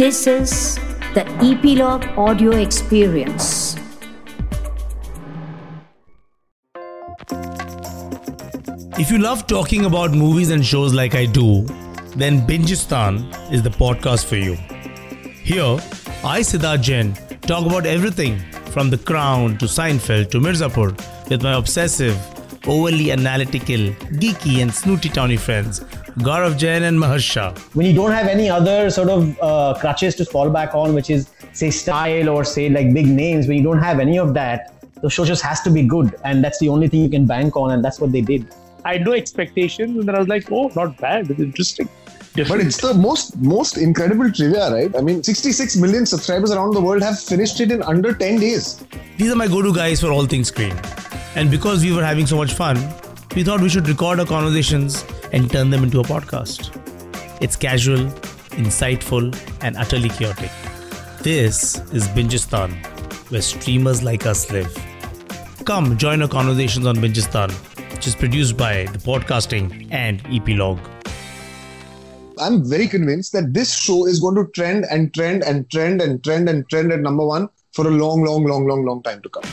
This is the Epilogue Audio Experience. If you love talking about movies and shows like I do, then Bingistan is the podcast for you. Here, I, Siddharth Jain, talk about everything from The Crown to Seinfeld to Mirzapur with my obsessive, overly analytical, geeky, and snooty towny friends, Gaurav Jain and Maharsha. when you don't have any other sort of uh, crutches to fall back on, which is say style or say like big names, when you don't have any of that, the show just has to be good, and that's the only thing you can bank on, and that's what they did. I had no expectations, and then I was like, oh, not bad. It's interesting. But it's the most most incredible trivia, right? I mean, 66 million subscribers around the world have finished it in under 10 days. These are my go to guys for all things screen. And because we were having so much fun, we thought we should record our conversations and turn them into a podcast. It's casual, insightful, and utterly chaotic. This is Bingistan, where streamers like us live. Come join our conversations on Bingistan, which is produced by The Podcasting and Epilogue. I'm very convinced that this show is going to trend and trend and trend and trend and trend at number one for a long, long, long, long, long time to come.